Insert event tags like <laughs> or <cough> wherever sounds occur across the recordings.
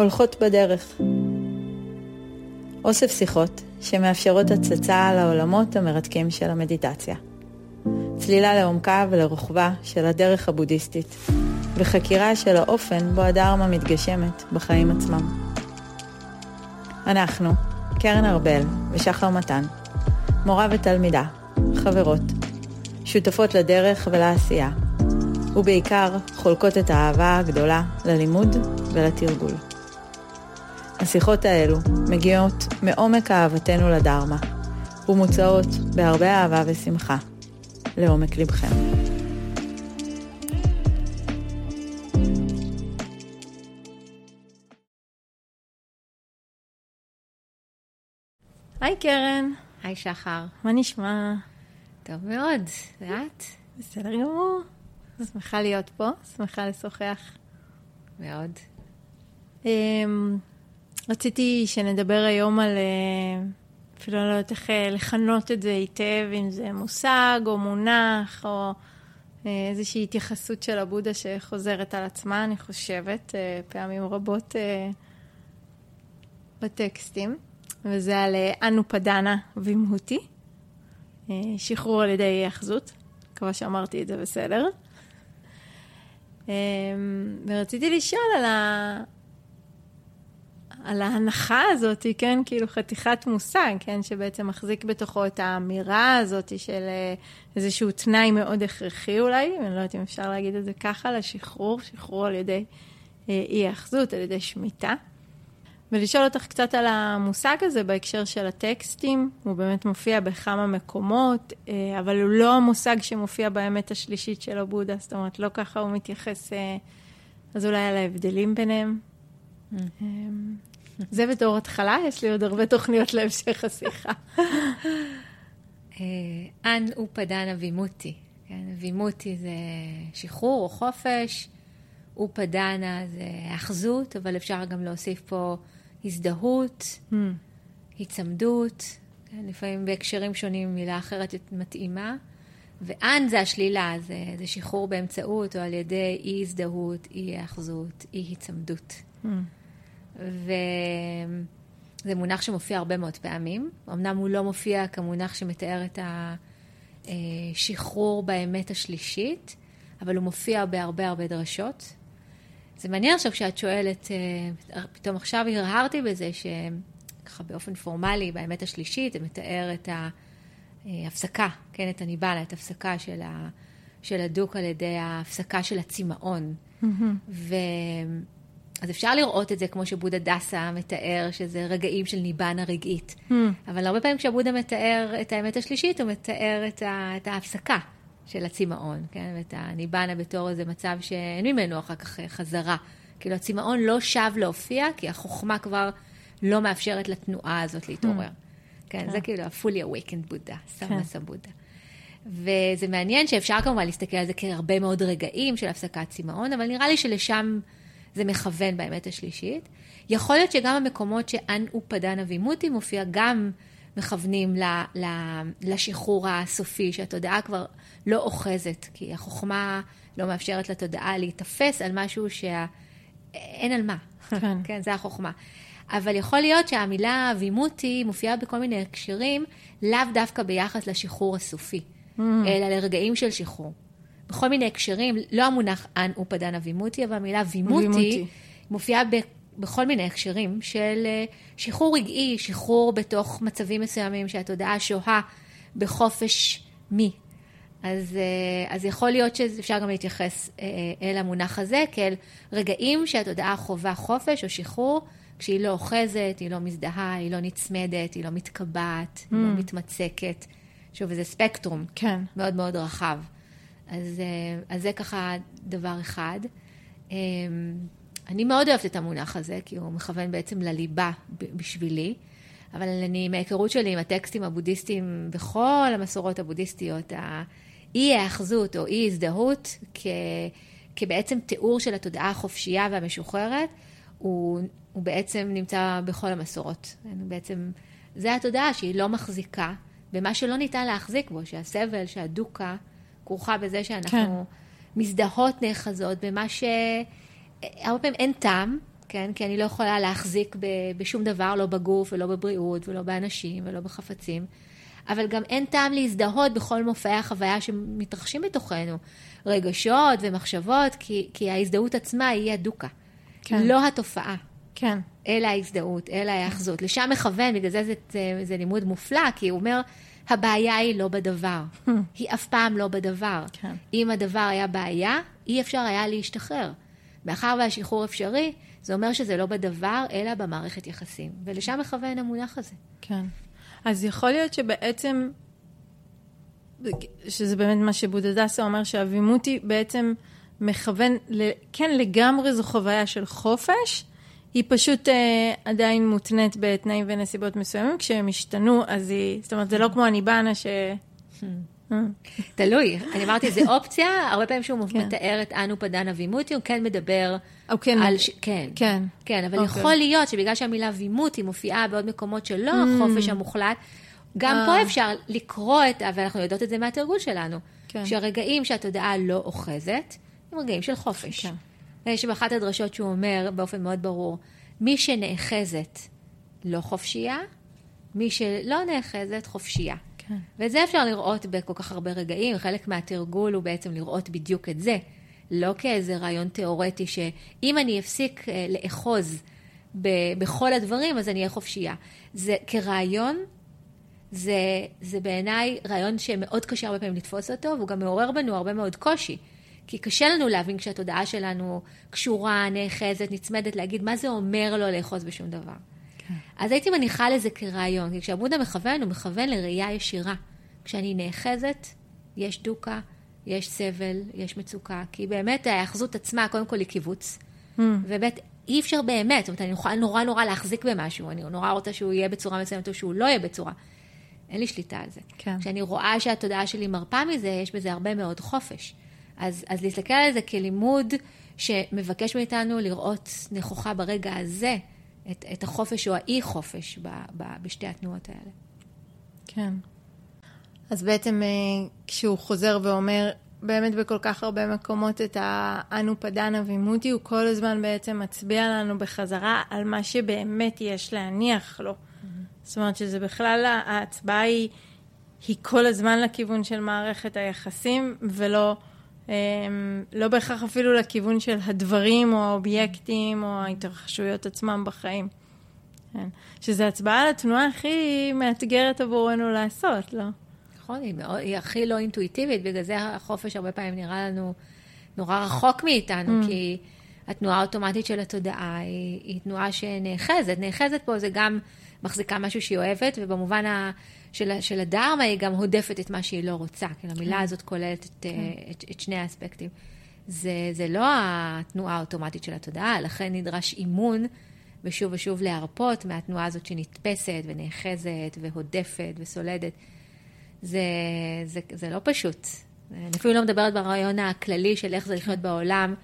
הולכות בדרך. אוסף שיחות שמאפשרות הצצה על העולמות המרתקים של המדיטציה. צלילה לעומקה ולרוחבה של הדרך הבודהיסטית, וחקירה של האופן בו הדרמה מתגשמת בחיים עצמם. אנחנו, קרן ארבל ושחר מתן, מורה ותלמידה, חברות, שותפות לדרך ולעשייה, ובעיקר חולקות את האהבה הגדולה ללימוד ולתרגול. השיחות האלו מגיעות מעומק אהבתנו לדרמה, ומוצעות בהרבה אהבה ושמחה, לעומק לבכם. היי קרן. היי שחר. מה נשמע? טוב מאוד, ואת? בסדר גמור. שמחה להיות פה, שמחה לשוחח. מאוד. אמ, רציתי שנדבר היום על, אה, אפילו לא יודעת איך אה, לכנות את זה היטב, אם זה מושג או מונח או אה, איזושהי התייחסות של הבודה שחוזרת על עצמה, אני חושבת, פעמים רבות בטקסטים. וזה על אנו פדנה וימהותי, שחרור על ידי היאחזות. מקווה שאמרתי את זה בסדר. ורציתי לשאול על, ה... על ההנחה הזאת, כן, כאילו חתיכת מושג, כן, שבעצם מחזיק בתוכו את האמירה הזאת של אה, איזשהו תנאי מאוד הכרחי אולי, אני לא יודעת אם אפשר להגיד את זה ככה, לשחרור, שחרור על ידי אה, אי האחזות, על ידי שמיטה. ולשאול אותך קצת על המושג הזה בהקשר של הטקסטים, הוא באמת מופיע בכמה מקומות, אה, אבל הוא לא המושג שמופיע באמת השלישית של הבודה, זאת אומרת, לא ככה הוא מתייחס, אז אולי על ההבדלים ביניהם. Mm. זה בתור התחלה, יש לי עוד הרבה תוכניות להמשך השיחה. אנ אופדנה וימותי. כן, וימותי זה שחרור או חופש, אופדנה זה אחזות, אבל אפשר גם להוסיף פה הזדהות, mm. היצמדות, כן, לפעמים בהקשרים שונים מילה אחרת מתאימה. ואן זה השלילה, זה, זה שחרור באמצעות או על ידי אי הזדהות, אי היאחזות, אי היצמדות. Mm. וזה מונח שמופיע הרבה מאוד פעמים. אמנם הוא לא מופיע כמונח שמתאר את השחרור באמת השלישית, אבל הוא מופיע בהרבה הרבה דרשות. זה מעניין עכשיו כשאת שואלת, אה, פתאום עכשיו הרהרתי בזה שככה באופן פורמלי, באמת השלישית, זה מתאר את ההפסקה, כן, את הניבלה, את ההפסקה של, ה, של הדוק על ידי ההפסקה של הצמאון. Mm-hmm. ו... אז אפשר לראות את זה כמו שבודה דסה מתאר, שזה רגעים של ניבנה רגעית. Mm. אבל הרבה פעמים כשבודה מתאר את האמת השלישית, הוא מתאר את, ה, את ההפסקה של הצמאון, כן? ואת הניבנה בתור איזה מצב שאין ממנו אחר כך חזרה. כאילו הצמאון לא שב להופיע, כי החוכמה כבר לא מאפשרת לתנועה הזאת להתעורר. Mm. כן, כן, זה כאילו ה-fully awakened בודה, סמאסה כן. בודה. וזה מעניין שאפשר כמובן להסתכל על זה כהרבה מאוד רגעים של הפסקת צמאון, אבל נראה לי שלשם... זה מכוון באמת השלישית. יכול להיות שגם המקומות שאן אופדנה וימותי מופיע גם מכוונים ל, ל, לשחרור הסופי, שהתודעה כבר לא אוחזת, כי החוכמה לא מאפשרת לתודעה להיתפס על משהו שאין על מה. כן. <laughs> כן, זה החוכמה. אבל יכול להיות שהמילה וימותי מופיעה בכל מיני הקשרים, לאו דווקא ביחס לשחרור הסופי, mm. אלא לרגעים של שחרור. בכל מיני הקשרים, לא המונח אנ אופדנה וימותי, אבל המילה וימותי, וימותי. מופיעה ב, בכל מיני הקשרים של אה, שחרור רגעי, שחרור בתוך מצבים מסוימים שהתודעה שוהה בחופש מי. אז, אה, אז יכול להיות שאפשר גם להתייחס אה, אל המונח הזה כאל רגעים שהתודעה חווה חופש או שחרור, כשהיא לא אוחזת, היא לא מזדהה, היא לא נצמדת, היא לא מתקבעת, mm. היא לא mm. מתמצקת. שוב, זה ספקטרום כן. מאוד מאוד רחב. אז, אה, אז זה ככה דבר אחד. אה, אני מאוד אוהבת את המונח הזה, כי הוא מכוון בעצם לליבה בשבילי, אבל אני, מההיכרות שלי עם הטקסטים הבודהיסטיים בכל המסורות הבודהיסטיות, האי ההאחזות או אי הזדהות, כ, כבעצם תיאור של התודעה החופשייה והמשוחררת, הוא, הוא בעצם נמצא בכל המסורות. בעצם, זה התודעה שהיא לא מחזיקה במה שלא ניתן להחזיק בו, שהסבל, שהדוקה, כרוכה בזה שאנחנו כן. מזדהות, נאחזות, במה שהרבה פעמים אין טעם, כן? כי אני לא יכולה להחזיק ב, בשום דבר, לא בגוף ולא בבריאות ולא באנשים ולא בחפצים. אבל גם אין טעם להזדהות בכל מופעי החוויה שמתרחשים בתוכנו. רגשות ומחשבות, כי, כי ההזדהות עצמה היא הדוקה. כן. לא התופעה. כן. אלא ההזדהות, אלא ההאחזות. לשם מכוון, בגלל זה זה, זה זה לימוד מופלא, כי הוא אומר, הבעיה היא לא בדבר. <laughs> היא אף פעם לא בדבר. כן. אם הדבר היה בעיה, אי אפשר היה להשתחרר. מאחר והשחרור אפשרי, זה אומר שזה לא בדבר, אלא במערכת יחסים. ולשם מכוון המונח הזה. כן. אז יכול להיות שבעצם, שזה באמת מה שבודדסה אומר, שהווימותי בעצם מכוון, כן, לגמרי זו חוויה של חופש, היא פשוט אה, עדיין מותנית בתנאים ונסיבות מסוימים, כשהם השתנו, אז היא, זאת אומרת, זה לא כמו הניבאנה ש... תלוי, אני אמרתי, זו אופציה, הרבה פעמים שהוא כן. מתאר את אנו פדנה וימותי, הוא כן מדבר כן. על... כן, כן, כן, אבל אוקיי. יכול להיות שבגלל שהמילה וימותי מופיעה בעוד מקומות שלא mm. החופש המוחלט, גם פה אה. אפשר לקרוא את, ואנחנו יודעות את זה מהתרגול שלנו, כן. שהרגעים שהתודעה לא אוחזת, הם רגעים של חופש. יש באחת הדרשות שהוא אומר באופן מאוד ברור, מי שנאחזת לא חופשייה, מי שלא נאחזת חופשייה. כן. ואת זה אפשר לראות בכל כך הרבה רגעים, חלק מהתרגול הוא בעצם לראות בדיוק את זה. לא כאיזה רעיון תיאורטי שאם אני אפסיק אה, לאחוז ב- בכל הדברים, אז אני אהיה חופשייה. זה כרעיון, זה, זה בעיניי רעיון שמאוד קשה הרבה פעמים לתפוס אותו, והוא גם מעורר בנו הרבה מאוד קושי. כי קשה לנו להבין כשהתודעה שלנו קשורה, נאחזת, נצמדת, להגיד מה זה אומר לא לאחוז בשום דבר. כן. אז הייתי מניחה לזה כרעיון, כי כשהבודה מכוון, הוא מכוון לראייה ישירה. כשאני נאחזת, יש דוקה, יש סבל, יש מצוקה, כי באמת ההאחזות עצמה, קודם כל היא קיבוץ, mm. ובאמת אי אפשר באמת, זאת אומרת, אני יכולה נורא נורא להחזיק במשהו, אני נורא רוצה שהוא יהיה בצורה מסוימת או שהוא לא יהיה בצורה. אין לי שליטה על זה. כן. כשאני רואה שהתודעה שלי מרפה מזה, יש בזה הרבה מאוד חופש. אז, אז להסתכל על זה כלימוד שמבקש מאיתנו לראות נכוחה ברגע הזה את, את החופש או האי-חופש ב, ב, בשתי התנועות האלה. כן. אז בעצם אה, כשהוא חוזר ואומר באמת בכל כך הרבה מקומות את האנו פדנה וימותי, הוא כל הזמן בעצם מצביע לנו בחזרה על מה שבאמת יש להניח לו. Mm-hmm. זאת אומרת שזה בכלל, ההצבעה היא, היא כל הזמן לכיוון של מערכת היחסים, ולא לא בהכרח אפילו לכיוון של הדברים או האובייקטים או ההתרחשויות עצמם בחיים. כן. שזה הצבעה על התנועה הכי מאתגרת עבורנו לעשות, לא? נכון, היא, מאוד, היא הכי לא אינטואיטיבית, בגלל זה החופש הרבה פעמים נראה לנו נורא רחוק מאיתנו, mm. כי התנועה האוטומטית של התודעה היא, היא תנועה שנאחזת. נאחזת פה זה גם מחזיקה משהו שהיא אוהבת, ובמובן ה, של, של הדרמה היא גם הודפת את מה שהיא לא רוצה. כן, המילה כן. הזאת כוללת את, כן. את, את שני האספקטים. זה, זה לא התנועה האוטומטית של התודעה, לכן נדרש אימון ושוב ושוב להרפות מהתנועה הזאת שנתפסת ונאחזת והודפת וסולדת. זה, זה, זה לא פשוט. אני אפילו לא מדברת ברעיון הכללי של איך זה לחיות כן. בעולם.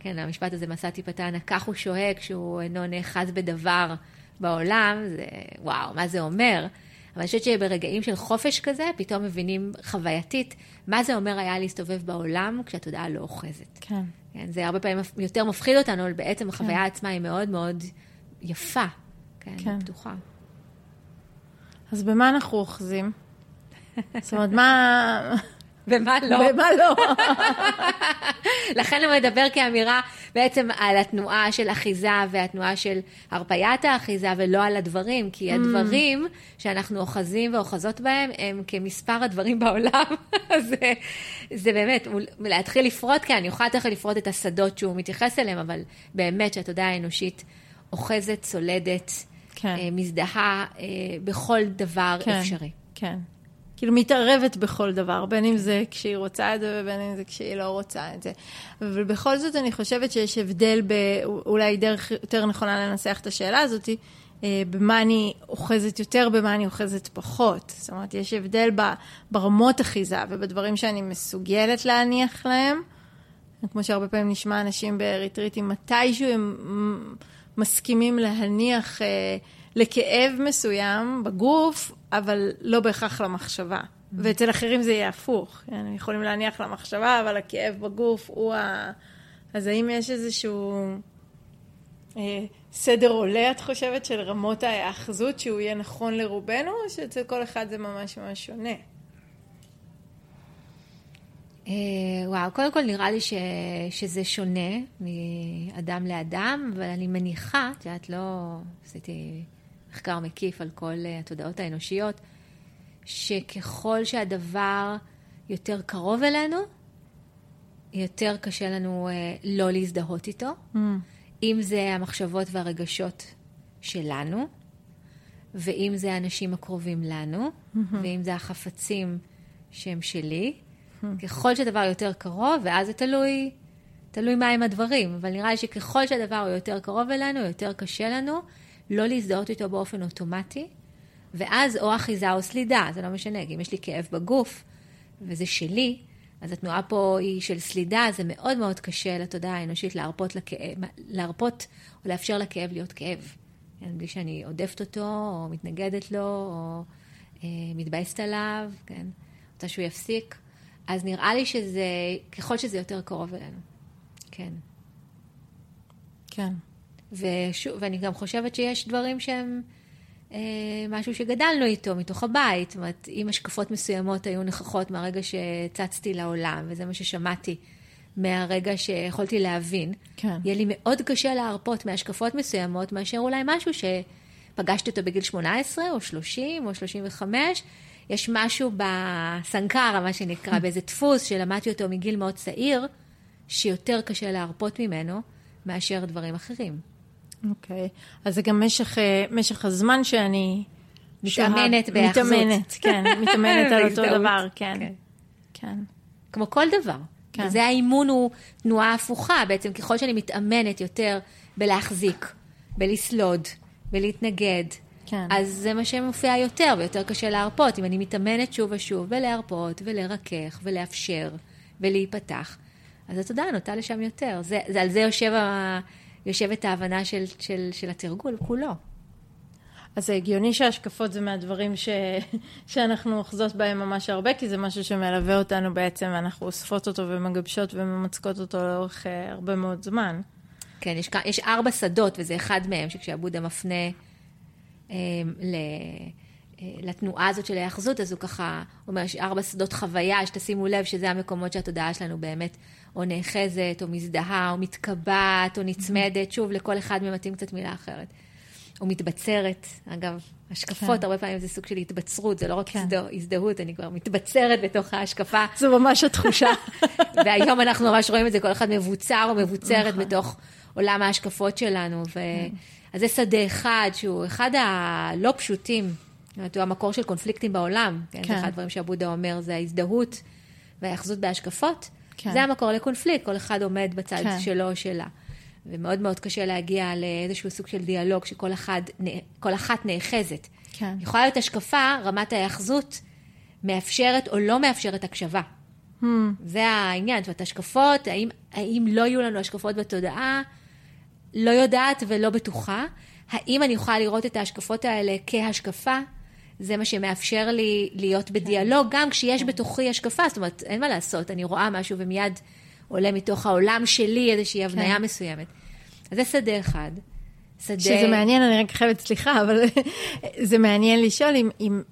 כן, המשפט הזה, מסעתי פתנה, כך הוא שוהה כשהוא אינו נאחז בדבר בעולם, זה וואו, מה זה אומר? אבל אני חושבת שברגעים של חופש כזה, פתאום מבינים חווייתית מה זה אומר היה להסתובב בעולם כשהתודעה לא אוחזת. כן. כן. זה הרבה פעמים יותר מפחיד אותנו, אבל בעצם החוויה כן. עצמה היא מאוד מאוד יפה. כן, כן. פתוחה. אז במה אנחנו אוחזים? זאת אומרת, מה... ומה לא. ומה לא. <laughs> לכן הוא מדבר כאמירה בעצם על התנועה של אחיזה והתנועה של הרפיית האחיזה ולא על הדברים, כי mm. הדברים שאנחנו אוחזים ואוחזות בהם הם כמספר הדברים בעולם. <laughs> זה, זה באמת, להתחיל לפרוט, כן, אני יכולה תכף לפרוט את השדות שהוא מתייחס אליהם, אבל באמת שהתודעה האנושית אוחזת, סולדת, כן. אה, מזדהה אה, בכל דבר כן, אפשרי. כן. כאילו מתערבת בכל דבר, בין אם זה כשהיא רוצה את זה ובין אם זה כשהיא לא רוצה את זה. אבל בכל זאת אני חושבת שיש הבדל, ב, אולי דרך יותר נכונה לנסח את השאלה הזאת, אה, במה אני אוחזת יותר, במה אני אוחזת פחות. זאת אומרת, יש הבדל ברמות אחיזה ובדברים שאני מסוגלת להניח להם. כמו שהרבה פעמים נשמע אנשים בריטריטים, מתישהו הם מסכימים להניח... אה, לכאב מסוים בגוף, אבל לא בהכרח למחשבה. Mm-hmm. ואצל אחרים זה יהיה הפוך. הם יכולים להניח למחשבה, אבל הכאב בגוף הוא ה... אז האם יש איזשהו אה, סדר עולה, את חושבת, של רמות ההאחזות, שהוא יהיה נכון לרובנו, או שאצל כל אחד זה ממש ממש שונה? אה, וואו, קודם כל נראה לי ש, שזה שונה מאדם לאדם, אבל אני מניחה, את יודעת, לא עשיתי מחקר מקיף על כל אה, התודעות האנושיות, שככל שהדבר יותר קרוב אלינו, יותר קשה לנו אה, לא להזדהות איתו. Mm. אם זה המחשבות והרגשות שלנו, ואם זה האנשים הקרובים לנו, mm-hmm. ואם זה החפצים שהם שלי. Mm-hmm. ככל שהדבר יותר קרוב, ואז זה תלוי, תלוי מהם הדברים, אבל נראה לי שככל שהדבר הוא יותר קרוב אלינו, יותר קשה לנו לא להזדהות איתו באופן אוטומטי, ואז או אחיזה או סלידה, זה לא משנה, כי אם יש לי כאב בגוף, וזה שלי, אז התנועה פה היא של סלידה, זה מאוד מאוד קשה לתודעה האנושית להרפות, לכאב, להרפות או לאפשר לכאב להיות כאב. כן, בלי שאני עודפת אותו, או מתנגדת לו, או אה, מתבאסת עליו, כן, רוצה שהוא יפסיק. אז נראה לי שזה, ככל שזה יותר קרוב אלינו, כן. כן. ושוב, ואני גם חושבת שיש דברים שהם... אה, משהו שגדלנו איתו מתוך הבית. זאת אומרת, אם השקפות מסוימות היו נכחות מהרגע שצצתי לעולם, וזה מה ששמעתי מהרגע שיכולתי להבין, כן. יהיה לי מאוד קשה להרפות מהשקפות מסוימות, מאשר אולי משהו שפגשתי אותו בגיל 18, או 30, או 35. יש משהו בסנקרה, מה שנקרא, <laughs> באיזה דפוס שלמדתי אותו מגיל מאוד צעיר, שיותר קשה להרפות ממנו מאשר דברים אחרים. אוקיי, okay. אז זה גם משך, אה, משך הזמן שאני... מתאמנת בהאחזות. מתאמנת, כן, מתאמנת על <laughs> אותו דבר, כן. כן. כן. כמו כל דבר. כן. וזה האימון הוא תנועה הפוכה, בעצם ככל שאני מתאמנת יותר בלהחזיק, בלסלוד, בלהתנגד, כן. אז זה מה שמופיע יותר, ויותר קשה להרפות. אם אני מתאמנת שוב ושוב בלהרפות, ולרכך, ולאפשר, ולהיפתח, אז התודעה נוטה לשם יותר. זה, זה, על זה יושב. יושבת ההבנה של, של, של התרגול כולו. אז זה הגיוני שהשקפות זה מהדברים ש... שאנחנו אוחזות בהם ממש הרבה, כי זה משהו שמלווה אותנו בעצם, ואנחנו אוספות אותו ומגבשות וממצקות אותו לאורך uh, הרבה מאוד זמן. כן, יש, יש ארבע שדות, וזה אחד מהם, שכשהבודה מפנה אה, ל... אה, לתנועה הזאת של ההאחזות, אז הוא ככה אומר, יש ארבע שדות חוויה, שתשימו לב שזה המקומות שהתודעה שלנו באמת או נאחזת, או מזדהה, או מתקבעת, או נצמדת, שוב, לכל אחד מהם מתאים קצת מילה אחרת. או מתבצרת, אגב, השקפות, כן. הרבה פעמים זה סוג של התבצרות, זה לא רק כן. הזדהות, אני כבר מתבצרת בתוך ההשקפה. <laughs> זו ממש התחושה. <laughs> והיום אנחנו ממש רואים את זה, כל אחד מבוצר או מבוצרת נכון. בתוך עולם ההשקפות שלנו. ו... כן. אז זה שדה אחד שהוא אחד הלא פשוטים, זאת אומרת, הוא המקור של קונפליקטים בעולם. כן. כן. אחד הדברים שעבודה אומר, זה ההזדהות וההאחזות בהשקפות. כן. זה המקור לקונפליקט, כל אחד עומד בצד כן. שלו או שלה. ומאוד מאוד קשה להגיע לאיזשהו סוג של דיאלוג שכל אחד, כל אחת נאחזת. כן. יכולה להיות השקפה, רמת ההאחזות מאפשרת או לא מאפשרת הקשבה. Hmm. זה העניין, זאת אומרת, השקפות, האם, האם לא יהיו לנו השקפות בתודעה, לא יודעת ולא בטוחה. האם אני יכולה לראות את ההשקפות האלה כהשקפה? זה מה שמאפשר לי להיות בדיאלוג, גם כשיש כן. בתוכי השקפה, זאת אומרת, אין מה לעשות, אני רואה משהו ומיד עולה מתוך העולם שלי איזושהי הבניה כן. מסוימת. אז זה שדה אחד. שדה... שזה מעניין, אני רק חייבת סליחה, אבל <laughs> זה מעניין לשאול אם, אם,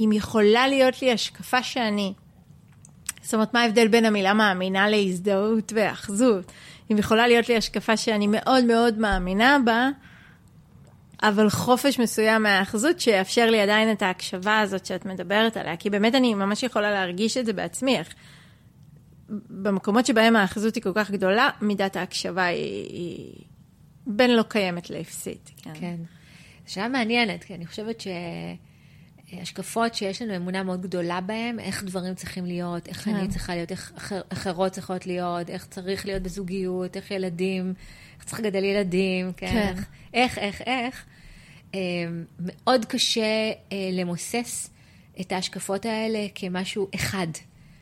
אם יכולה להיות לי השקפה שאני... זאת אומרת, מה ההבדל בין המילה מאמינה להזדהות ואחזות? אם יכולה להיות לי השקפה שאני מאוד מאוד מאמינה בה, אבל חופש מסוים מהאחזות שיאפשר לי עדיין את ההקשבה הזאת שאת מדברת עליה, כי באמת אני ממש יכולה להרגיש את זה בעצמי. איך במקומות שבהם האחזות היא כל כך גדולה, מידת ההקשבה היא, היא בין לא קיימת לאפסית. כן. כן. שאלה מעניינת, כי אני חושבת שהשקפות שיש לנו אמונה מאוד גדולה בהן, איך דברים צריכים להיות, איך כן. אני צריכה להיות, איך אחר, אחרות צריכות להיות, איך צריך להיות בזוגיות, איך ילדים, איך צריך לגדל ילדים, כן? כן. איך, איך, איך. אה, מאוד קשה אה, למוסס את ההשקפות האלה כמשהו אחד.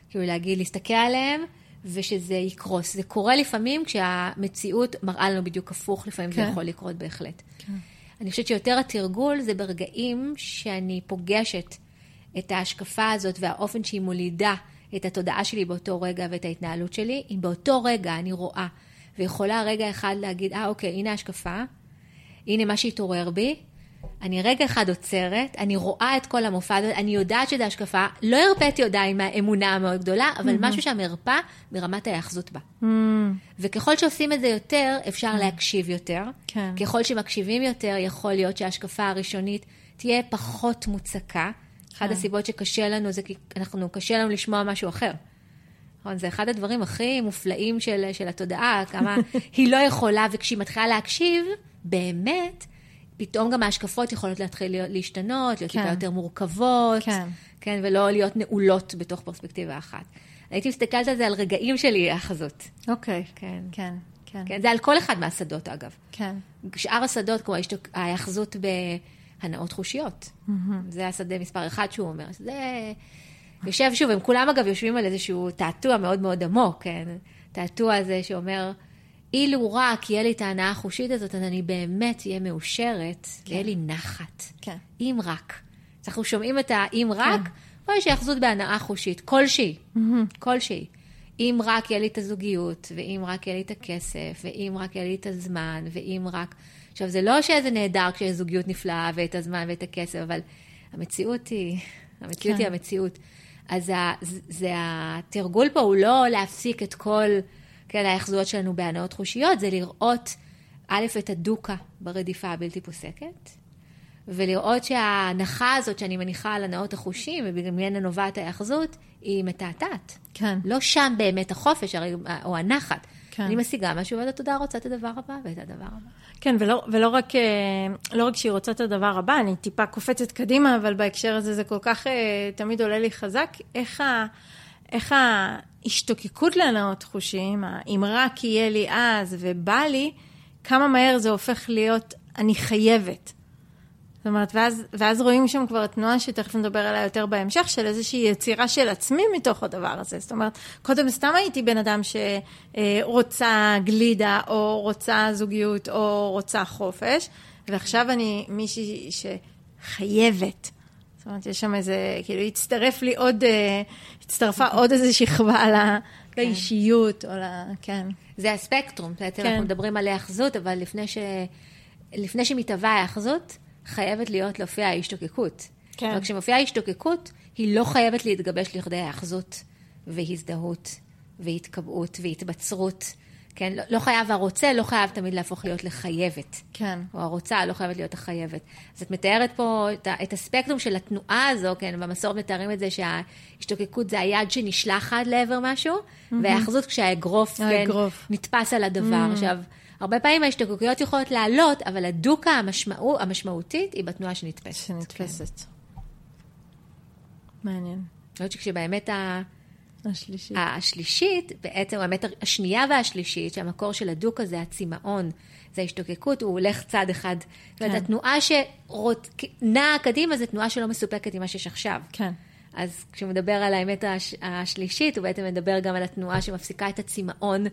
כאילו להגיד, להסתכל עליהם ושזה יקרוס. זה קורה לפעמים כשהמציאות מראה לנו בדיוק הפוך, לפעמים כן. זה יכול לקרות בהחלט. כן. אני חושבת שיותר התרגול זה ברגעים שאני פוגשת את ההשקפה הזאת והאופן שהיא מולידה את התודעה שלי באותו רגע ואת ההתנהלות שלי, אם באותו רגע אני רואה ויכולה רגע אחד להגיד, אה, אוקיי, הנה ההשקפה, הנה מה שהתעורר בי, אני רגע אחד עוצרת, אני רואה את כל המופע הזה, אני יודעת שזו השקפה, לא הרפאתי עדיין מהאמונה המאוד גדולה, אבל mm-hmm. משהו שם הרפא מרמת ההאחזות בה. Mm-hmm. וככל שעושים את זה יותר, אפשר mm-hmm. להקשיב יותר. כן. ככל שמקשיבים יותר, יכול להיות שההשקפה הראשונית תהיה פחות מוצקה. אחת כן. הסיבות שקשה לנו זה כי אנחנו, קשה לנו לשמוע משהו אחר. נכון? זה אחד הדברים הכי מופלאים של, של התודעה, כמה <laughs> היא לא יכולה, וכשהיא מתחילה להקשיב, באמת, פתאום גם ההשקפות יכולות להתחיל להשתנות, להיות כן. יותר מורכבות, כן. כן, ולא להיות נעולות בתוך פרספקטיבה אחת. הייתי מסתכלת על זה על רגעים של היאחזות. אוקיי, כן, כן, כן. כן, זה על כל אחד מהשדות, אגב. כן. שאר השדות, כמו ההיאחזות בהנאות חושיות. Mm-hmm. זה השדה מספר אחד שהוא אומר. זה יושב שוב, הם כולם אגב יושבים על איזשהו תעתוע מאוד מאוד עמוק, כן? תעתוע הזה שאומר, אילו רק יהיה לי את ההנאה החושית הזאת, אז אני באמת אהיה מאושרת, כן. ויהיה לי נחת. כן. אם רק. אז אנחנו שומעים את האם רק, כן. פה יש היאחזות בהנאה חושית, כלשהי, mm-hmm. כלשהי. אם רק יהיה לי את הזוגיות, ואם רק יהיה לי את הכסף, ואם רק יהיה לי את הזמן, ואם רק... עכשיו, זה לא שאיזה נהדר כשיש זוגיות נפלאה, ואת הזמן ואת הכסף, אבל המציאות היא, המציאות כן. היא המציאות. אז ה, זה, זה התרגול פה הוא לא להפסיק את כל... כן, ההאחזויות שלנו בהנאות חושיות, זה לראות, א', את הדוקה ברדיפה הבלתי פוסקת, ולראות שההנחה הזאת שאני מניחה על הנאות החושים, וממנה נובעת ההאחזות, היא מתעתעת. כן. לא שם באמת החופש, או הנחת. כן. אני משיגה משהו, ואז התודעה רוצה את הדבר הבא ואת הדבר הבא. כן, ולא, ולא רק, אה, לא רק שהיא רוצה את הדבר הבא, אני טיפה קופצת קדימה, אבל בהקשר הזה זה כל כך אה, תמיד עולה לי חזק, איך ה... איך ההשתוקקות להנאות חושים, אם רק יהיה לי אז ובא לי, כמה מהר זה הופך להיות אני חייבת. זאת אומרת, ואז, ואז רואים שם כבר תנועה שתכף נדבר עליה יותר בהמשך, של איזושהי יצירה של עצמי מתוך הדבר הזה. זאת אומרת, קודם סתם הייתי בן אדם שרוצה גלידה, או רוצה זוגיות, או רוצה חופש, ועכשיו אני מישהי שחייבת. זאת אומרת, יש שם איזה, כאילו, הצטרף לי עוד, אה, הצטרפה עוד איזה שכבה <laughs> כן. לאישיות, או ל... כן. זה הספקטרום, כן. אנחנו מדברים על היאחזות, אבל לפני, ש... לפני שמתהווה ההיאחזות, חייבת להיות להופיע ההשתוקקות. כן. אבל כשמופיעה ההשתוקקות, היא לא חייבת להתגבש לכדי היאחזות והזדהות והתקבעות והתבצרות. כן? לא, לא חייב הרוצה, לא חייב תמיד להפוך להיות לחייבת. כן. או הרוצה לא חייבת להיות החייבת. אז את מתארת פה את, את הספקטרום של התנועה הזו, כן? במסורת מתארים את זה שההשתוקקות זה היד שנשלחת לעבר משהו, mm-hmm. והאחזות כשהאגרוף, כן, נתפס על הדבר. Mm-hmm. עכשיו, הרבה פעמים ההשתוקקויות יכולות לעלות, אבל הדוקה המשמעו, המשמעותית היא בתנועה שנתפסת. שנתפסת. כן. מעניין. אני חושבת שכשבאמת ה... השלישית. השלישית, בעצם האמת השנייה והשלישית, שהמקור של הדוק הזה, הצמאון, זה ההשתוקקות, הוא הולך צעד אחד. כן. זאת אומרת, התנועה שנעה קדימה, זו תנועה שלא מסופקת עם מה שיש עכשיו. כן. אז כשהוא מדבר על האמת הש... השלישית, הוא בעצם מדבר גם על התנועה שמפסיקה את הצמאון,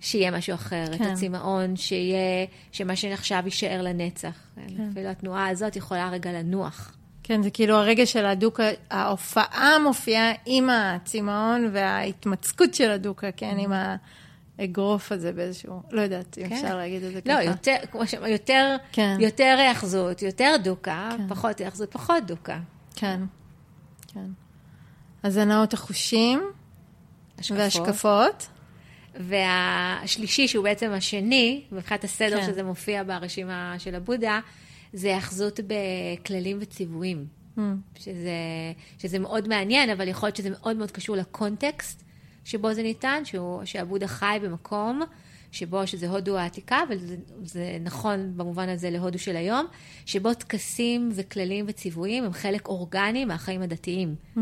שיהיה משהו אחר. כן. את הצמאון, שיהיה, שמה שעכשיו יישאר לנצח. כן. אפילו התנועה הזאת יכולה רגע לנוח. כן, זה כאילו הרגע של הדוקה, ההופעה מופיעה עם הצמאון וההתמצקות של הדוקה, כן, עם האגרוף הזה באיזשהו, לא יודעת אם כן. אפשר להגיד את זה לא, ככה. לא, יותר, כמו שאמר, יותר, כן. יותר היאחזות, יותר דוקה, כן. פחות היאחזות, פחות דוקה. כן, כן. אז הנאות החושים השקפות. והשקפות. והשלישי, שהוא בעצם השני, מבחינת הסדר כן. שזה מופיע ברשימה של הבודה, זה היאחזות בכללים וציוויים. Mm. שזה, שזה מאוד מעניין, אבל יכול להיות שזה מאוד מאוד קשור לקונטקסט שבו זה ניתן, שהוא, שעבודה חי במקום שבו, שזה הודו העתיקה, וזה נכון במובן הזה להודו של היום, שבו טקסים וכללים וציוויים הם חלק אורגני מהחיים הדתיים. Mm-hmm.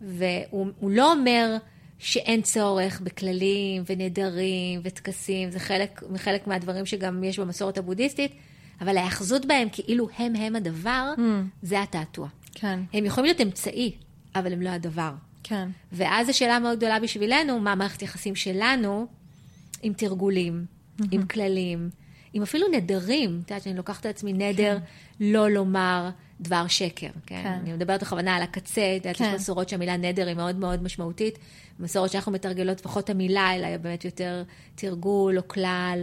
והוא לא אומר שאין צורך בכללים ונדרים וטקסים, זה חלק, חלק מהדברים שגם יש במסורת הבודהיסטית, אבל ההאחזות בהם כאילו הם הם הדבר, mm. זה התעתוע. כן. הם יכולים להיות אמצעי, אבל הם לא הדבר. כן. ואז השאלה מאוד גדולה בשבילנו, מה מערכת יחסים שלנו עם תרגולים, mm-hmm. עם כללים, עם אפילו נדרים. את יודעת, אני לוקחת על עצמי נדר כן. לא לומר דבר שקר. כן? כן. אני מדברת בכוונה על הקצה, את יודעת, כן. יש מסורות שהמילה נדר היא מאוד מאוד משמעותית. מסורות שאנחנו מתרגלות, לפחות המילה, אלא באמת יותר תרגול או כלל.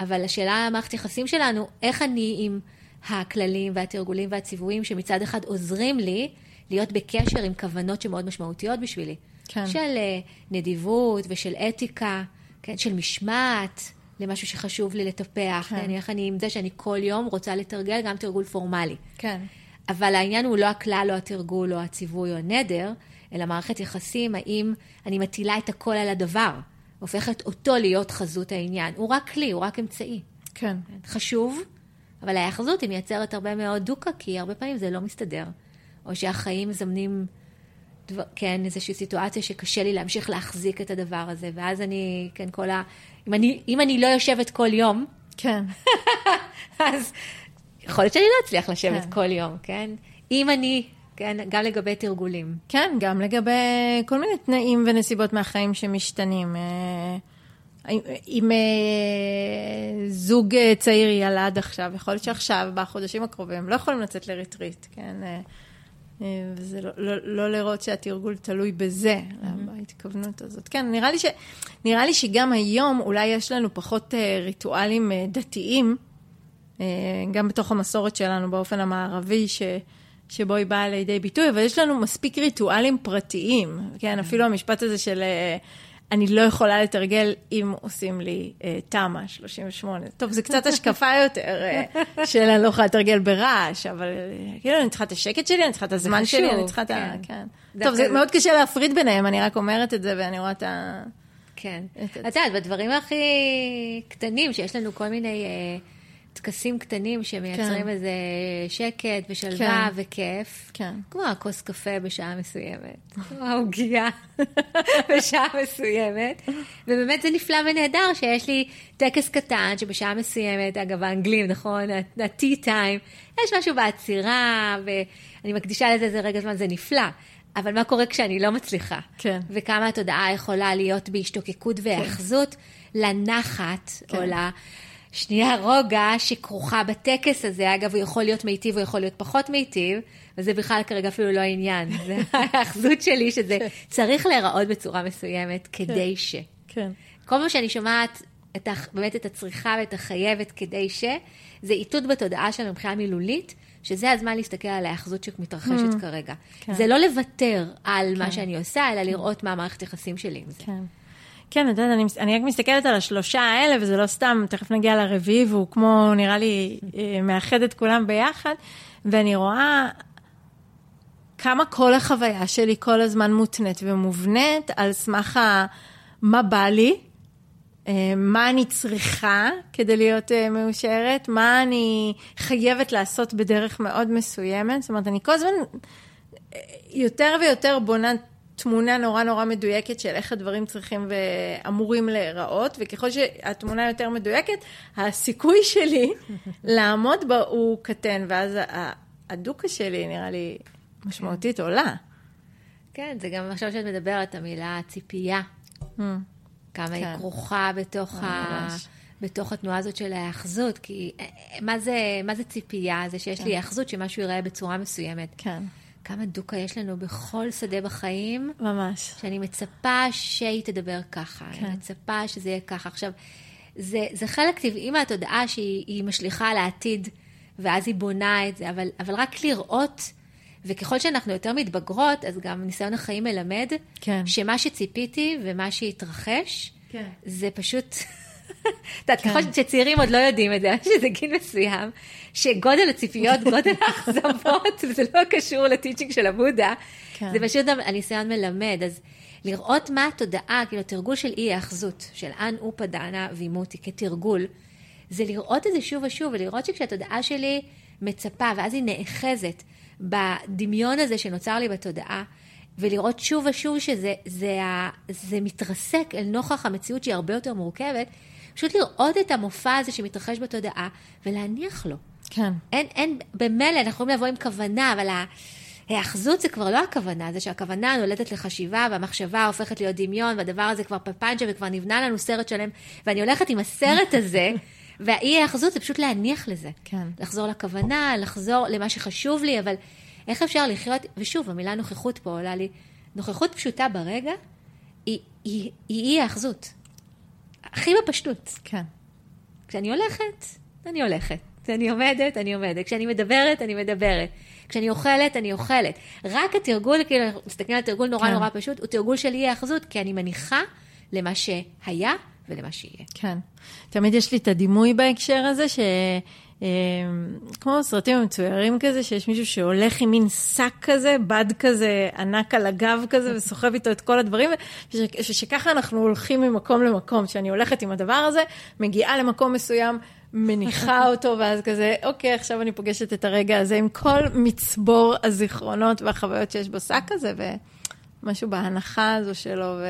אבל השאלה, המערכת יחסים שלנו, איך אני עם הכללים והתרגולים והציוויים שמצד אחד עוזרים לי להיות בקשר עם כוונות שמאוד משמעותיות בשבילי. כן. של אה, נדיבות ושל אתיקה, כן, של משמעת. למשהו שחשוב לי לטפח, כן. כן. איך אני עם זה שאני כל יום רוצה לתרגל גם תרגול פורמלי. כן. אבל העניין הוא לא הכלל או התרגול או הציווי או הנדר, אלא מערכת יחסים, האם אני מטילה את הכל על הדבר, הופכת אותו להיות חזות העניין. הוא רק כלי, הוא רק אמצעי. כן. חשוב, אבל ההאחזות היא מייצרת הרבה מאוד דוקה, כי הרבה פעמים זה לא מסתדר. או שהחיים מזמנים, דבר, כן, איזושהי סיטואציה שקשה לי להמשיך להחזיק את הדבר הזה, ואז אני, כן, כל ה... אם אני, אם אני לא יושבת כל יום, כן. <laughs> אז יכול להיות שאני לא אצליח לשבת כן. כל יום, כן? אם אני, כן, גם לגבי תרגולים. כן, גם לגבי כל מיני תנאים ונסיבות מהחיים שמשתנים. אה, אם אה, זוג אה, צעיר ילד עכשיו, יכול להיות שעכשיו, בחודשים הקרובים, לא יכולים לצאת לריטריט, כן? וזה לא, לא, לא לראות שהתרגול תלוי בזה, בהתכוונות הזאת. כן, נראה לי, ש, נראה לי שגם היום אולי יש לנו פחות אה, ריטואלים אה, דתיים, אה, גם בתוך המסורת שלנו באופן המערבי, ש, שבו היא באה לידי ביטוי, אבל יש לנו מספיק ריטואלים פרטיים, כן, אפילו המשפט הזה של אה, אני לא יכולה לתרגל אם עושים לי אה, תמ"א 38. טוב, זה קצת <laughs> השקפה יותר אה, של אני לא יכולה לתרגל ברעש, אבל כאילו אני צריכה את השקט שלי, אני צריכה את הזמן שלי, אני צריכה את ה... כן. כן. טוב, זה מאוד קשה להפריד ביניהם, אני רק אומרת את זה ואני רואה את ה... כן. את- את יודעת, בדברים הכי קטנים, שיש לנו כל מיני אה, טקסים קטנים שמייצרים כן. איזה שקט ושלווה כן. וכיף. כן. כמו הכוס קפה בשעה מסוימת, כמו העוגייה <laughs> בשעה מסוימת. ובאמת זה נפלא ונהדר שיש לי טקס קטן שבשעה מסוימת, אגב האנגלים, נכון? ה-tea time, יש משהו בעצירה, ואני מקדישה לזה איזה רגע זמן, זה נפלא. אבל מה קורה כשאני לא מצליחה? כן. וכמה התודעה יכולה להיות בהשתוקקות והיאחזות לנחת, כן. או לשנייה רוגע שכרוכה בטקס הזה. אגב, הוא יכול להיות מיטיב, הוא יכול להיות פחות מיטיב, וזה בכלל כרגע אפילו לא העניין. <laughs> זה ההיאחזות שלי, שזה צריך להיראות בצורה מסוימת כדי ש. כן. כל פעם שאני שומעת את באמת את הצריכה ואת החייבת כדי ש, זה איתות בתודעה שלנו מבחינה מילולית, שזה הזמן להסתכל על ההאחזות שמתרחשת כרגע. כן. זה לא לוותר על מה שאני עושה, אלא לראות מה המערכת יחסים שלי עם זה. כן. כן, את יודעת, אני, אני רק מסתכלת על השלושה האלה, וזה לא סתם, תכף נגיע לרביעי, והוא כמו, נראה לי, אה, מאחד את כולם ביחד, ואני רואה כמה כל החוויה שלי כל הזמן מותנית ומובנית על סמך ה... מה בא לי, אה, מה אני צריכה כדי להיות אה, מאושרת, מה אני חייבת לעשות בדרך מאוד מסוימת. זאת אומרת, אני כל הזמן יותר ויותר בונה תמונה נורא נורא מדויקת של איך הדברים צריכים ואמורים להיראות, וככל שהתמונה יותר מדויקת, הסיכוי שלי <laughs> לעמוד בה הוא קטן, ואז הדוקה שלי, נראה לי, משמעותית עולה. כן, זה גם עכשיו שאת מדברת, המילה ציפייה, כמה היא כן. כרוכה בתוך, אה, ה... בתוך התנועה הזאת של ההאחזות, כי אה, מה זה, מה זה ציפייה? זה שיש לי היאחזות שמשהו ייראה בצורה מסוימת. כן, כמה דוקה יש לנו בכל שדה בחיים, ממש. שאני מצפה שהיא תדבר ככה, כן. אני מצפה שזה יהיה ככה. עכשיו, זה, זה חלק טבעי מהתודעה שהיא היא משליכה על העתיד, ואז היא בונה את זה, אבל, אבל רק לראות, וככל שאנחנו יותר מתבגרות, אז גם ניסיון החיים מלמד, כן. שמה שציפיתי ומה שהתרחש, כן. זה פשוט... את יודעת. ככל שצעירים עוד לא יודעים את זה, שזה גיל מסוים, שגודל הציפיות, <laughs> גודל האכזבות, זה לא קשור לטיצ'ינג של הבודה, כן. זה פשוט הנסיון מלמד. אז לראות מה התודעה, כאילו תרגול של אי האחזות, של אנ אופה דנה וימותי כתרגול, זה לראות את זה שוב ושוב, ולראות שכשהתודעה שלי מצפה, ואז היא נאחזת בדמיון הזה שנוצר לי בתודעה, ולראות שוב ושוב שזה זה, זה מתרסק אל נוכח המציאות שהיא הרבה יותר מורכבת, פשוט לראות את המופע הזה שמתרחש בתודעה ולהניח לו. כן. אין, אין, במילא אנחנו יכולים לבוא עם כוונה, אבל ההאחזות זה כבר לא הכוונה, זה שהכוונה נולדת לחשיבה, והמחשבה הופכת להיות דמיון, והדבר הזה כבר פפנג'ה, וכבר נבנה לנו סרט שלם, ואני הולכת עם הסרט <laughs> הזה, והאי האחזות זה פשוט להניח לזה. כן. לחזור לכוונה, לחזור למה שחשוב לי, אבל איך אפשר לחיות, ושוב, המילה נוכחות פה עולה לי, נוכחות פשוטה ברגע, היא היא- היא אי האחזות. הכי בפשטות. כן. כשאני הולכת, אני הולכת. כשאני עומדת, אני עומדת. כשאני מדברת, אני מדברת. כשאני אוכלת, אני אוכלת. רק התרגול, כאילו, אנחנו מסתכלים על תרגול נורא כן. נורא פשוט, הוא תרגול של אי האחזות, כי אני מניחה למה שהיה ולמה שיהיה. כן. תמיד יש לי את הדימוי בהקשר הזה, ש... אה, כמו סרטים המצוירים כזה, שיש מישהו שהולך עם מין שק כזה, בד כזה ענק על הגב כזה, וסוחב איתו את כל הדברים, וש- ושככה אנחנו הולכים ממקום למקום. שאני הולכת עם הדבר הזה, מגיעה למקום מסוים, מניחה <laughs> אותו, ואז כזה, אוקיי, עכשיו אני פוגשת את הרגע הזה עם כל מצבור הזיכרונות והחוויות שיש בשק הזה, ומשהו בהנחה הזו שלו, ו...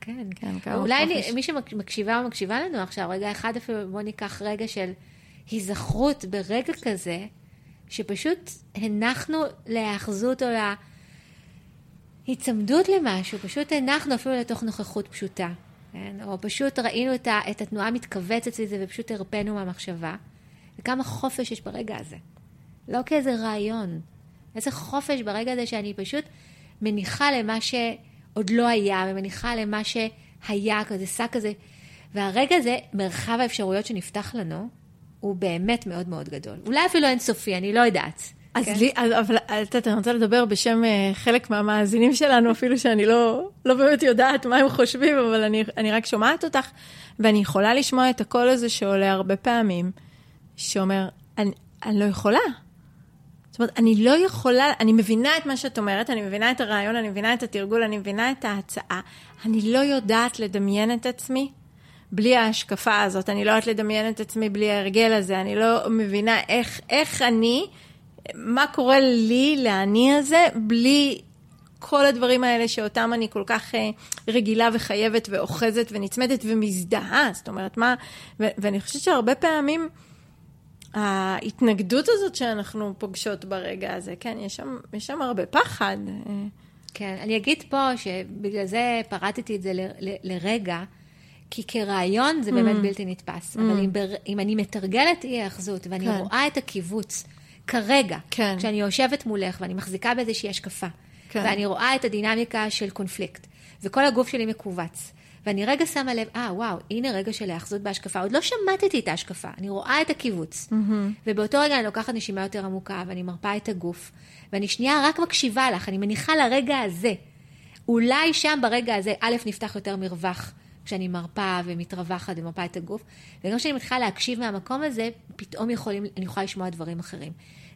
כן, כן, כמה אולי. אני, מי שמקשיבה או מקשיבה לנו עכשיו, רגע אחד אפילו, בואו ניקח רגע של היזכרות ברגע כזה, שפשוט הנחנו להיאחזות או להיצמדות למשהו, פשוט הנחנו אפילו לתוך נוכחות פשוטה. כן? או פשוט ראינו את, ה, את התנועה מתכווצת סביב זה ופשוט הרפאנו מהמחשבה. וכמה חופש יש ברגע הזה. לא כאיזה רעיון. איזה חופש ברגע הזה שאני פשוט מניחה למה שעוד לא היה, ומניחה למה שהיה, כזה שק כזה. והרגע הזה, מרחב האפשרויות שנפתח לנו, הוא באמת מאוד מאוד גדול. אולי אפילו אינסופי, אני לא יודעת. אז כן? לי, אבל את יודעת, אני רוצה לדבר בשם אה, חלק מהמאזינים שלנו, אפילו שאני לא, לא באמת יודעת מה הם חושבים, אבל אני, אני רק שומעת אותך, ואני יכולה לשמוע את הקול הזה שעולה הרבה פעמים, שאומר, אני, אני לא יכולה. זאת אומרת, אני לא יכולה, אני מבינה את מה שאת אומרת, אני מבינה את הרעיון, אני מבינה את התרגול, אני מבינה את ההצעה. אני לא יודעת לדמיין את עצמי בלי ההשקפה הזאת, אני לא יודעת לדמיין את עצמי בלי ההרגל הזה, אני לא מבינה איך, איך אני, מה קורה לי, לאני הזה, בלי כל הדברים האלה שאותם אני כל כך אה, רגילה וחייבת ואוחזת ונצמדת ומזדהה. זאת אומרת, מה, ו- ואני חושבת שהרבה פעמים ההתנגדות הזאת שאנחנו פוגשות ברגע הזה, כן, יש שם, יש שם הרבה פחד. כן, אני אגיד פה שבגלל זה פרטתי את זה ל, ל, לרגע, כי כרעיון זה באמת בלתי נתפס. אבל אם, בר, אם אני מתרגלת אי האחזות ואני כן. רואה את הקיבוץ כרגע, כן. כשאני יושבת מולך ואני מחזיקה באיזושהי השקפה, כן. ואני רואה את הדינמיקה של קונפליקט, וכל הגוף שלי מכווץ, ואני רגע שמה לב, אה, וואו, הנה רגע של היאחזות בהשקפה. עוד לא שמטתי את ההשקפה, אני רואה את הקיבוץ. ובאותו רגע אני לוקחת נשימה יותר עמוקה, ואני מרפה את הגוף, ואני שנייה רק מקשיבה לך, אני מניחה לרגע הזה. אולי שם ברגע הזה, א', נפתח יותר מרווח כשאני מרפה ומתרווחת ומרפה את הגוף, וגם כשאני מתחילה להקשיב מהמקום הזה, פתאום יכולים, אני יכולה לשמוע דברים אחרים.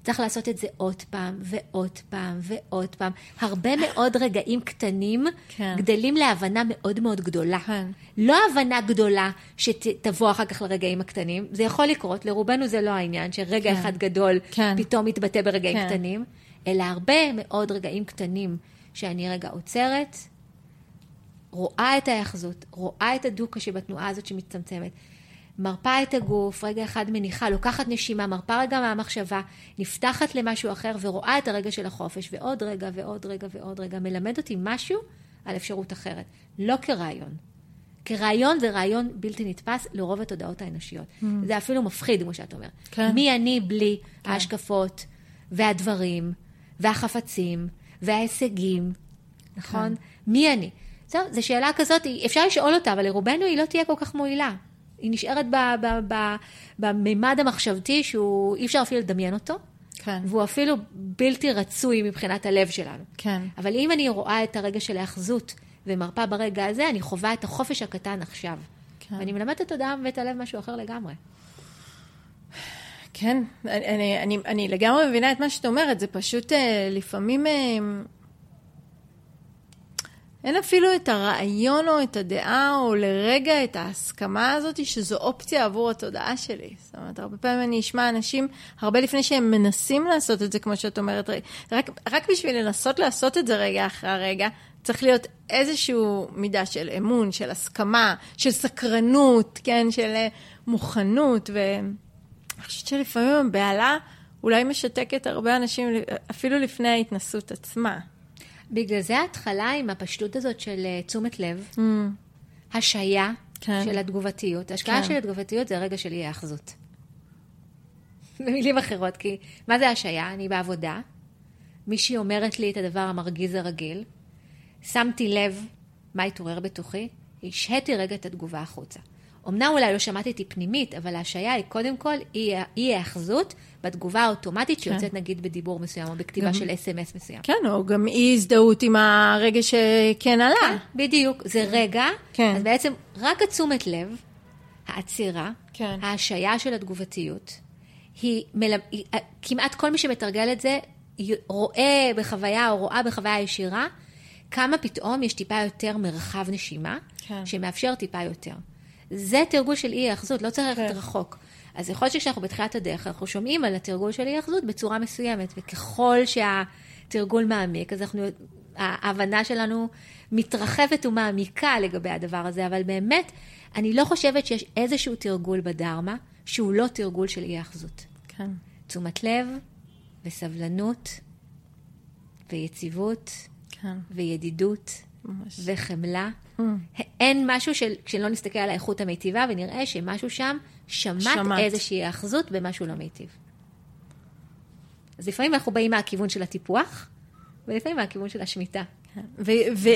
צריך לעשות את זה עוד פעם ועוד פעם ועוד פעם. הרבה מאוד רגעים קטנים כן. גדלים להבנה מאוד מאוד גדולה. כן. לא הבנה גדולה שתבוא אחר כך לרגעים הקטנים, זה יכול לקרות, לרובנו זה לא העניין, שרגע כן. אחד גדול כן. פתאום מתבטא ברגעים כן. קטנים, אלא הרבה מאוד רגעים קטנים שאני רגע עוצרת, רואה את ההאחזות, רואה את הדוקה שבתנועה הזאת שמצטמצמת, מרפה את הגוף, רגע אחד מניחה, לוקחת נשימה, מרפה רגע מהמחשבה, נפתחת למשהו אחר ורואה את הרגע של החופש, ועוד רגע ועוד רגע ועוד רגע, מלמד אותי משהו על אפשרות אחרת, לא כרעיון. כרעיון זה רעיון בלתי נתפס לרוב התודעות האנושיות. Mm. זה אפילו מפחיד, כמו שאת אומרת. כן. מי אני בלי כן. ההשקפות והדברים והחפצים וההישגים, נכון? כן. מי אני? זהו, זו שאלה כזאת, אפשר לשאול אותה, אבל לרובנו היא לא תהיה כל כך מועילה. היא נשארת בממד המחשבתי שהוא, אי אפשר אפילו לדמיין אותו, כן, והוא אפילו בלתי רצוי מבחינת הלב שלנו. כן. אבל אם אני רואה את הרגע של ההאחזות ומרפה ברגע הזה, אני חווה את החופש הקטן עכשיו. כן. ואני מלמדת את הדם ואת הלב משהו אחר לגמרי. כן, אני, אני, אני, אני לגמרי מבינה את מה שאת אומרת, זה פשוט אה, לפעמים אה, אין אפילו את הרעיון או את הדעה או לרגע את ההסכמה הזאת שזו אופציה עבור התודעה שלי. זאת אומרת, הרבה פעמים אני אשמע אנשים, הרבה לפני שהם מנסים לעשות את זה, כמו שאת אומרת, רק, רק בשביל לנסות לעשות את זה רגע אחרי הרגע, צריך להיות איזושהי מידה של אמון, של הסכמה, של סקרנות, כן, של אה, מוכנות, ו... אני חושבת שלפעמים הבהלה אולי משתקת הרבה אנשים, אפילו לפני ההתנסות עצמה. בגלל זה ההתחלה עם הפשטות הזאת של אה, תשומת לב, השהיה כן. של התגובתיות. השקעה כן. של התגובתיות זה הרגע של אי האחזות. במילים אחרות, כי מה זה השהיה? אני בעבודה, מישהי אומרת לי את הדבר המרגיז הרגיל, שמתי לב מה התעורר בתוכי, השהיתי רגע את התגובה החוצה. אמנם אולי לא אותי פנימית, אבל ההשעיה היא קודם כל אי ההאחזות בתגובה האוטומטית שיוצאת כן. נגיד בדיבור מסוים, או בכתיבה גם, של אס.אם.אס מסוים. כן, או גם אי הזדהות עם הרגע שכן עלה. כן, בדיוק, זה רגע, כן. אז בעצם רק התשומת לב, העצירה, כן. ההשעיה של התגובתיות, היא, מלמ... היא, כמעט כל מי שמתרגל את זה, רואה בחוויה או רואה בחוויה ישירה, כמה פתאום יש טיפה יותר מרחב נשימה, כן. שמאפשר טיפה יותר. זה תרגול של אי האחזות, לא צריך ללכת כן. רחוק. אז יכול להיות שכשאנחנו בתחילת הדרך, אנחנו שומעים על התרגול של אי האחזות בצורה מסוימת, וככל שהתרגול מעמיק, אז אנחנו, ההבנה שלנו מתרחבת ומעמיקה לגבי הדבר הזה, אבל באמת, אני לא חושבת שיש איזשהו תרגול בדרמה שהוא לא תרגול של אי האחזות. כן. תשומת לב וסבלנות ויציבות כן. וידידות ממש. וחמלה. Mm. אין משהו של, כשלא נסתכל על האיכות המיטיבה ונראה שמשהו שם שמט, שמט. איזושהי האחזות במשהו לא מיטיב. אז לפעמים אנחנו באים מהכיוון של הטיפוח, ולפעמים מהכיוון של השמיטה. כן. ו- ו-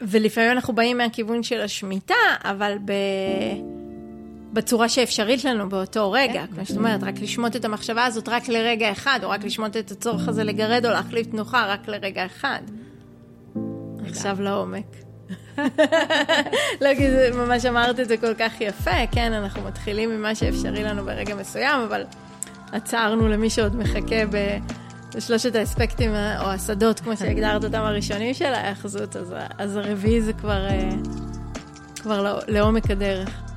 ולפעמים אנחנו באים מהכיוון של השמיטה, אבל ב... בצורה שאפשרית לנו באותו רגע. כמו שאת אומרת, רק לשמוט את המחשבה הזאת רק לרגע אחד, או רק לשמוט את הצורך הזה לגרד או להחליף תנוחה רק לרגע אחד. עכשיו לעומק. לא, כי זה, ממש אמרת את זה כל כך יפה, כן, אנחנו מתחילים ממה שאפשרי לנו ברגע מסוים, אבל עצרנו למי שעוד מחכה ב... בשלושת האספקטים או השדות, כמו שהגדרת אותם הראשונים של ההאחזות, אז, אז הרביעי זה כבר, אה, כבר לעומק הדרך.